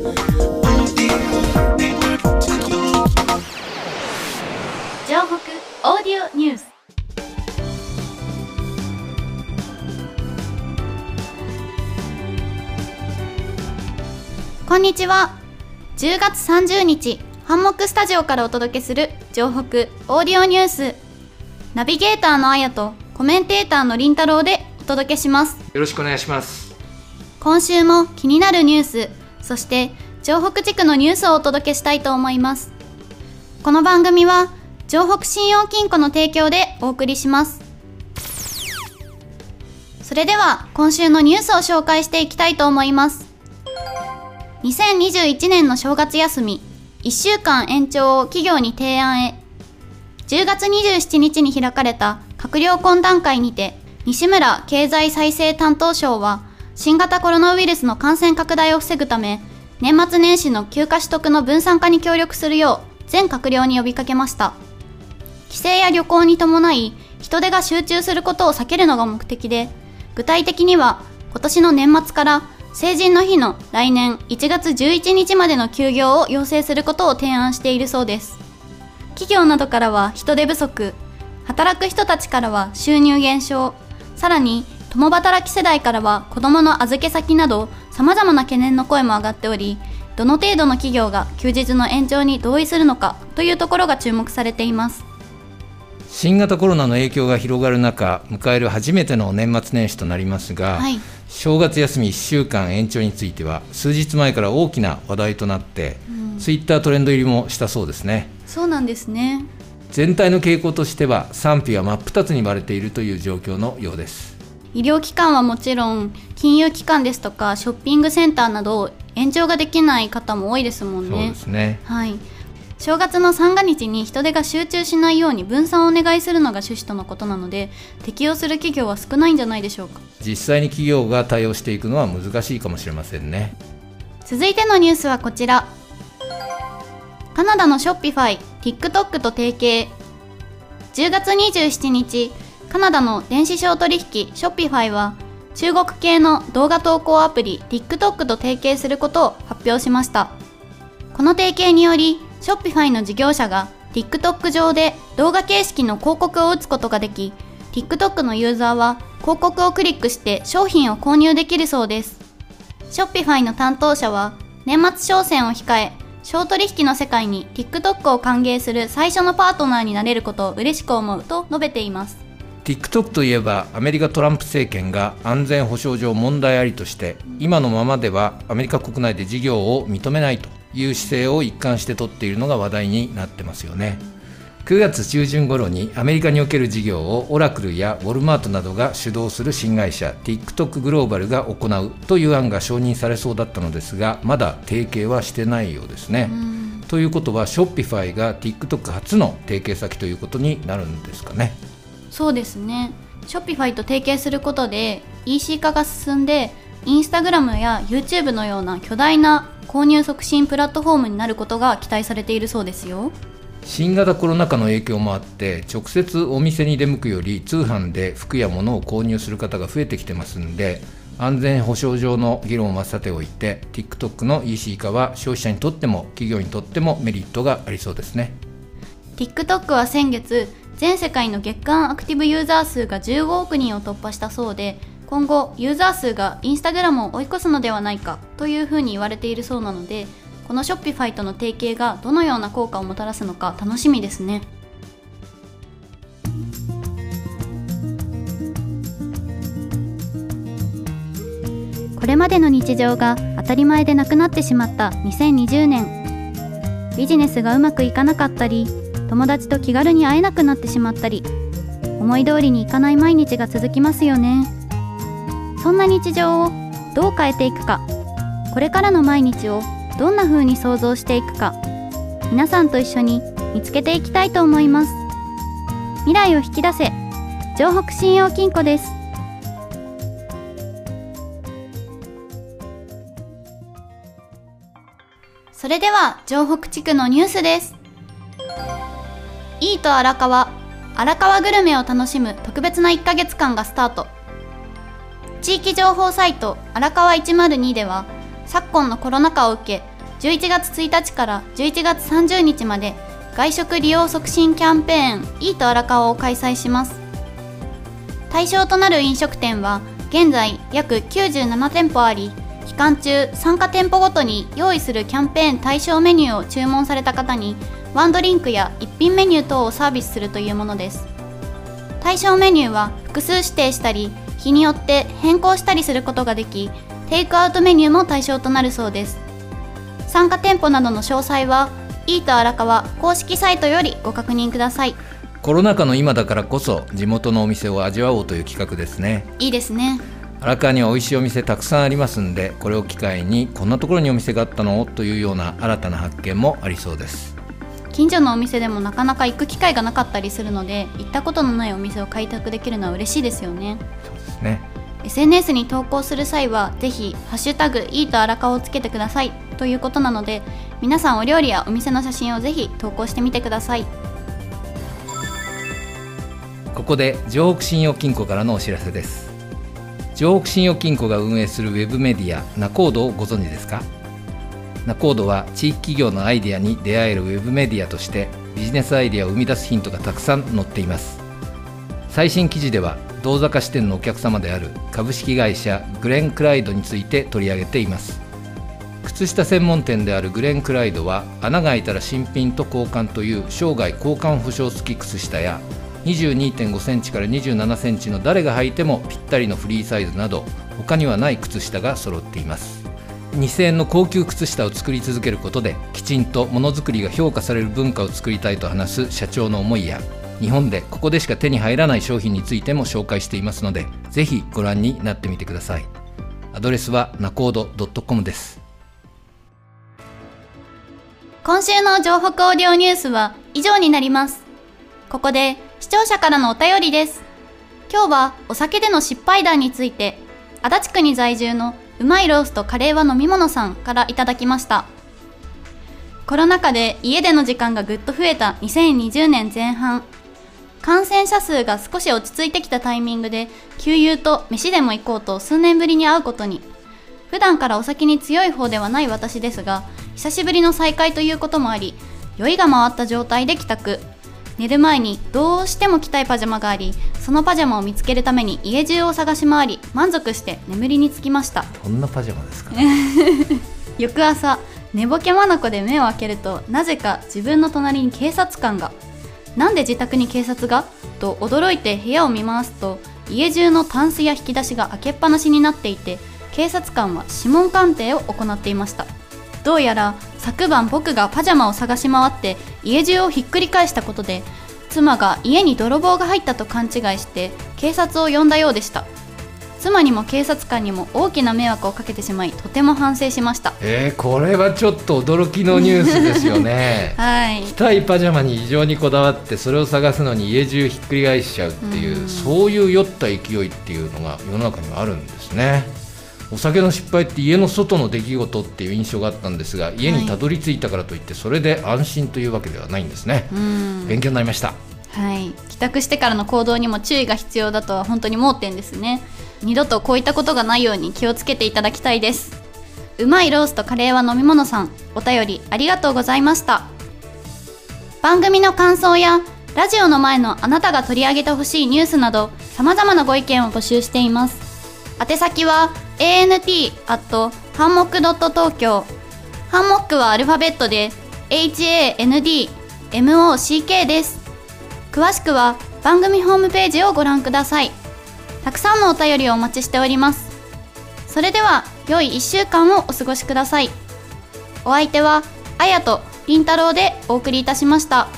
城北オーディオニュース。こんにちは。10月30日ハンモックスタジオからお届けする城北オーディオニュース。ナビゲーターのあやとコメンテーターのりんたろうでお届けします。よろしくお願いします。今週も気になるニュースそして城北地区のニュースをお届けしたいと思います。この番組は城北信用金庫の提供でお送りします。それでは今週のニュースを紹介していきたいと思います。2021年の正月休み1週間延長を企業に提案へ。10月27日に開かれた閣僚懇談会にて西村経済再生担当省は新型コロナウイルスの感染拡大を防ぐため年末年始の休暇取得の分散化に協力するよう全閣僚に呼びかけました。帰省や旅行に伴い人手が集中することを避けるのが目的で具体的には今年の年末から成人の日の来年1月11日までの休業を要請することを提案しているそうです。企業などからは人手不足働く人たちからは収入減少さらに共働き世代からは子どもの預け先などさまざまな懸念の声も上がっておりどの程度の企業が休日の延長に同意するのかというところが注目されています。新型コロナの影響が広がる中迎える初めての年末年始となりますが、はい。正月休み1週間延長については数日前から大きな話題となって、ツイッタートレンド入りもしたそうですね。そうなんですね。全体の傾向としては賛否が真っ二つに割れているという状況のようです医療機関はもちろん金融機関ですとかショッピングセンターなど延長ができない方も多いですもんそうねですね。はい。正月の三が日に人手が集中しないように分散をお願いするのが趣旨とのことなので適用する企業は少ないんじゃないでしょうか。実際に企業が対応していくのは難しいかもしれませんね。続いてのニュースはこちら。カナダのショッピファイ TikTok と提携。10月27日カナダの電子商取引 Shopify は中国系の動画投稿アプリ TikTok と提携することを発表しました。この提携により Shopify の事業者が TikTok 上で動画形式の広告を打つことができ TikTok のユーザーは広告をクリックして商品を購入できるそうです。ショッピファイの担当者は年末商戦を控え商取引の世界に TikTok を歓迎する最初のパートナーになれることを嬉しく思うと述べています。TikTok といえばアメリカトランプ政権が安全保障上問題ありとして今のままではアメリカ国内で事業を認めないという姿勢を一貫して取っているのが話題になってますよね。9月中旬頃にアメリカにおける事業をオラクルやウォルマートなどが主導する新会社 TikTok グローバルが行うという案が承認されそうだったのですがまだ提携はしてないようですね。ということはショッピファイが TikTok 初の提携先ということになるんですかねそうですね。ショッピファイと提携することで EC 化が進んでインスタグラムや YouTube のような巨大な購入促進プラットフォームになることが期待されているそうですよ。新型コロナ禍の影響もあって直接お店に出向くより通販で服や物を購入する方が増えてきてますんで安全保障上の議論はさておいて TikTok の EC 化は消費者にとっても企業にとってもメリットがありそうですね。TikTok は先月全世界の月間アクティブユーザー数が15億人を突破したそうで今後ユーザー数がインスタグラムを追い越すのではないかというふうに言われているそうなのでこのショッピファイとの提携がどのような効果をもたらすのか楽しみですね。これまでの日常が当たり前でなくなってしまった2020年。ビジネスがうまくいかなかったり友達と気軽に会えなくなってしまったり思い通りにいかない毎日が続きますよね。そんな日常をどう変えていくかこれからの毎日をどんな風に想像していくか皆さんと一緒に見つけていきたいと思います。未来を引き出せ城北信用金庫です。それでは城北地区のニュースです。イート荒川。荒川グルメを楽しむ特別な1ヶ月間がスタート。地域情報サイト荒川102では昨今のコロナ禍を受け11月1日から11月30日まで外食利用促進キャンペーンイート荒川を開催します。対象となる飲食店は現在約97店舗あり期間中参加店舗ごとに用意するキャンペーン対象メニューを注文された方にワンドリンクや一品メニュー等をサービスするというものです。対象メニューは複数指定したり日によって変更したりすることができテイクアウトメニューも対象となるそうです。参加店舗などの詳細はイート荒川公式サイトよりご確認ください。コロナ禍の今だからこそ地元のお店を味わおうという企画ですね。いいですね。荒川には美味しいお店たくさんありますんでこれを機会にこんなところにお店があったの？というような新たな発見もありそうです近所のお店でもなかなか行く機会がなかったりするので行ったことのないお店を開拓できるのは嬉しいですよね。そうですね。SNS に投稿する際はぜひハッシュタグイート荒川をつけてください。ということなので皆さんお料理やお店の写真をぜひ投稿してみてください。ここで城北信用金庫からのお知らせです。城北信用金庫が運営するウェブメディアナコードをご存知ですか？ナコードは地域企業のアイデアに出会えるウェブメディアとしてビジネスアイデアを生み出すヒントがたくさん載っています。最新記事では同坂支店のお客様である株式会社グレン・クライドについて取り上げています。靴下専門店であるグレン・クライドは穴が開いたら新品と交換という生涯交換保証付き靴下や22.5センチから27センチの誰が履いてもぴったりのフリーサイズなど他にはない靴下が揃っています。2000円の高級靴下を作り続けることできちんとものづくりが評価される文化を作りたいと話す社長の思いや日本でここでしか手に入らない商品についても紹介していますのでぜひご覧になってみてください。アドレスはナコード .com です。今週の情報オーディオニュースは以上になります。ここで視聴者からのお便りです。今日はお酒での失敗談について足立区に在住のうまいロースとカレーは飲み物さんからいただきました。コロナ禍で家での時間がぐっと増えた2020年前半感染者数が少し落ち着いてきたタイミングで給油と飯でも行こうと数年ぶりに会うことに。普段からお酒に強い方ではない私ですが久しぶりの再会ということもあり酔いが回った状態で帰宅。寝る前にどうしても着たいパジャマがありそのパジャマを見つけるために家中を探し回り満足して眠りにつきました。どんなパジャマですか、翌朝寝ぼけ眼で目を開けるとなぜか自分の隣に警察官がなんで自宅に警察が？と驚いて部屋を見回すと家中のタンスや引き出しが開けっぱなしになっていて警察官は指紋鑑定を行っていました。どうやら昨晩僕がパジャマを探し回って家中をひっくり返したことで妻が家に泥棒が入ったと勘違いして警察を呼んだようでした。妻にも警察官にも大きな迷惑をかけてしまいとても反省しました。えー、これはちょっと驚きのニュースですよね。はい。着たいパジャマに異常にこだわってそれを探すのに家中ひっくり返しちゃうっていう、うん。そういう酔った勢いっていうのが世の中にはあるんですねお酒の失敗って家の外の出来事っていう印象があったんですが家にたどり着いたからといってそれで安心というわけではないんですね、うん。勉強になりました。はい。帰宅してからの行動にも注意が必要だとは本当に盲点ですね。二度とこういったことがないように気をつけていただきたいです。うまいロースとカレーは飲み物さん。お便りありがとうございました。番組の感想やラジオの前のあなたが取り上げてほしいニュースなど様々なご意見を募集しています。宛先は ant ハンモックドット東京。ハンモックはアルファベットで HANDMOCK です。詳しくは番組ホームページをご覧ください。たくさんのお便りをお待ちしております。それでは良い1週間をお過ごしください。お相手はあやとりんたろうでお送りいたしました。